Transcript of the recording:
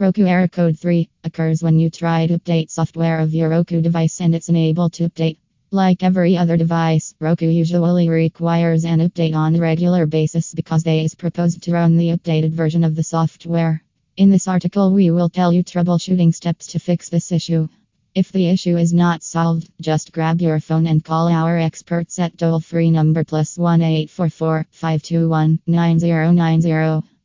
Roku error code 3 occurs when you try to update software of your Roku device and it's unable to update. Like every other device, Roku usually requires an update on a regular basis because they is proposed to run the updated version of the software. In this article, we will tell you troubleshooting steps to fix this issue. If the issue is not solved, just grab your phone and call our experts at toll free number plus 1 844 521 9090.